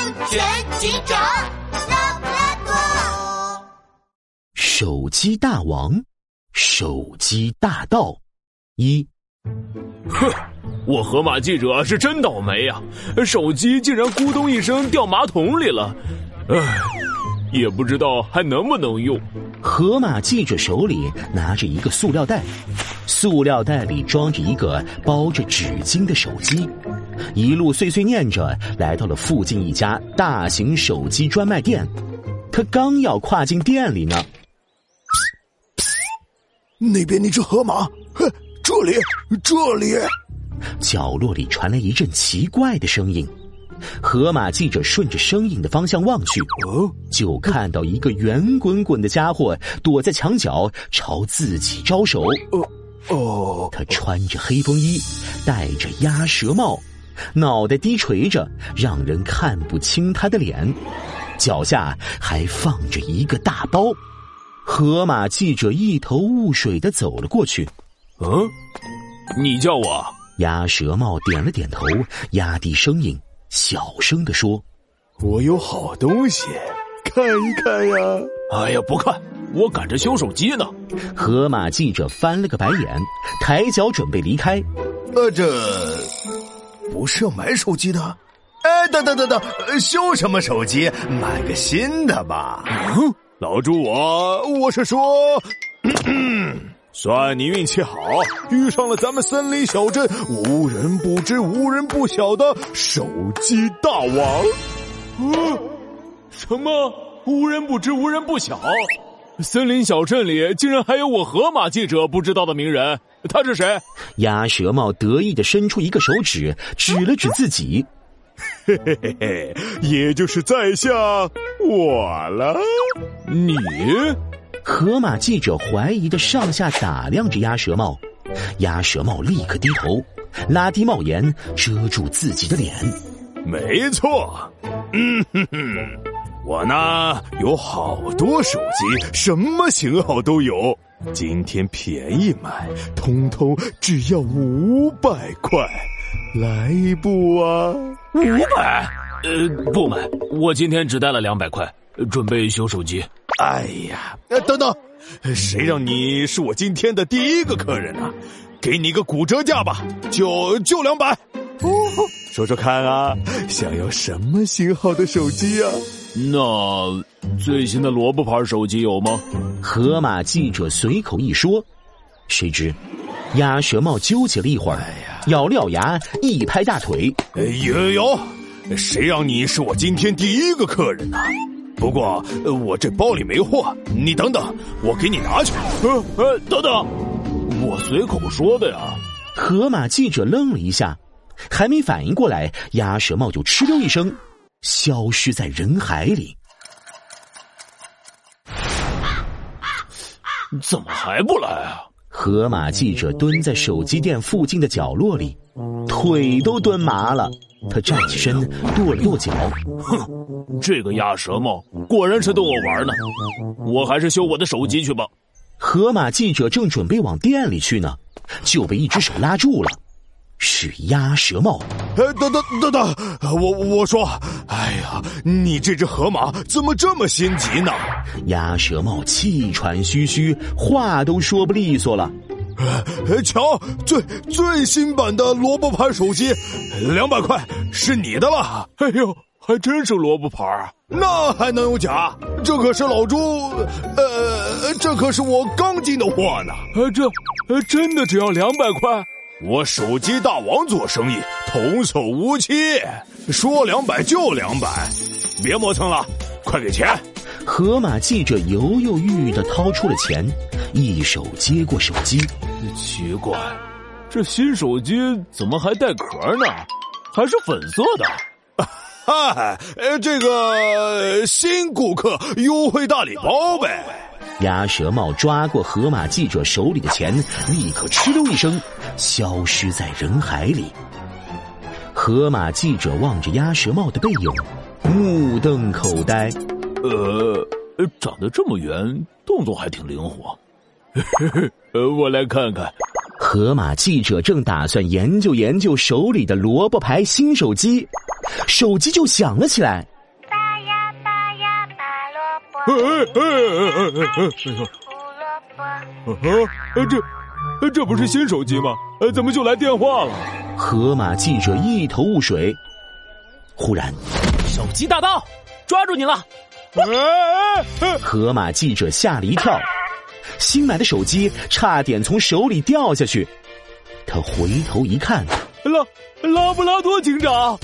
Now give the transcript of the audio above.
安全警长拉布拉多。手机大王，手机大盗一。哼，我河马记者是真倒霉呀！手机竟然咕咚一声掉马桶里了，唉，也不知道还能不能用。河马记者手里拿着一个塑料袋，塑料袋里装着一个包着纸巾的手机，一路碎碎念着来到了附近一家大型手机专卖店。他刚要跨进店里呢，那边那只河马，这里，这里，角落里传来一阵奇怪的声音。河马记者顺着声音的方向望去，哦，就看到一个圆滚滚的家伙躲在墙角，朝自己招手。哦，哦，他穿着黑风衣，戴着鸭舌帽，脑袋低垂着，让人看不清他的脸，脚下还放着一个大包。河马记者一头雾水的走了过去。嗯，你叫我鸭舌帽点了点头，压低声音，小声的说：“我有好东西，看一看呀。”哎呀，不看，我赶着修手机呢。河马记者翻了个白眼，抬脚准备离开。呃，这不是要买手机的？哎，等等等等，修什么手机？买个新的吧。嗯，老朱，我我是说。算你运气好，遇上了咱们森林小镇无人不知、无人不晓的手机大王。嗯，什么无人不知、无人不晓？森林小镇里竟然还有我河马记者不知道的名人？他是谁？鸭舌帽得意的伸出一个手指，指了指自己。嘿嘿嘿嘿，也就是在下我了。你？河马记者怀疑的上下打量着鸭舌帽，鸭舌帽立刻低头，拉低帽檐遮住自己的脸。没错，嗯哼哼，我呢有好多手机，什么型号都有。今天便宜买，通通只要五百块，来一部啊？五百？呃，不买，我今天只带了两百块，准备修手机。哎呀，等等，谁让你是我今天的第一个客人呢？给你个骨折价吧，就就两百。哦说说看啊，想要什么型号的手机啊？那最新的萝卜牌手机有吗？河马记者随口一说，谁知鸭舌帽纠结了一会儿，咬了咬牙，一拍大腿：“有有，谁让你是我今天第一个客人呢？”不过，我这包里没货，你等等，我给你拿去。呃呃，等等，我随口说的呀。河马记者愣了一下，还没反应过来，鸭舌帽就哧溜一声，消失在人海里。怎么还不来啊？河马记者蹲在手机店附近的角落里，腿都蹲麻了。他站起身，跺了跺脚，哼，这个鸭舌帽果然是逗我玩呢。我还是修我的手机去吧。河马记者正准备往店里去呢，就被一只手拉住了，是鸭舌帽。哎，等等等等，我我说，哎呀，你这只河马怎么这么心急呢？鸭舌帽气喘吁吁，话都说不利索了。瞧，最最新版的萝卜牌手机，两百块是你的了。哎呦，还真是萝卜牌啊！那还能有假？这可是老朱，呃，这可是我刚进的货呢。呃，这，呃，真的只要两百块？我手机大王做生意，童叟无欺，说两百就两百，别磨蹭了，快给钱！河马记者犹犹豫豫的掏出了钱，一手接过手机。奇怪，这新手机怎么还带壳呢？还是粉色的？嗨，呃，这个新顾客优惠大礼包呗。鸭舌帽抓过河马记者手里的钱，立刻哧溜一声消失在人海里。河马记者望着鸭舌帽的背影，目瞪口呆。呃，长得这么圆，动作还挺灵活。呃，我来看看。河马记者正打算研究研究手里的萝卜牌新手机，手机就响了起来。拔呀拔呀拔哎萝卜，哎哎哎哎哎！胡萝卜。啊，呃这，呃这不是新手机吗？呃，怎么就来电话了？河马记者一头雾水。忽然，手机大盗，抓住你了！河马记者吓了一跳，新买的手机差点从手里掉下去。他回头一看，拉拉布拉多警长，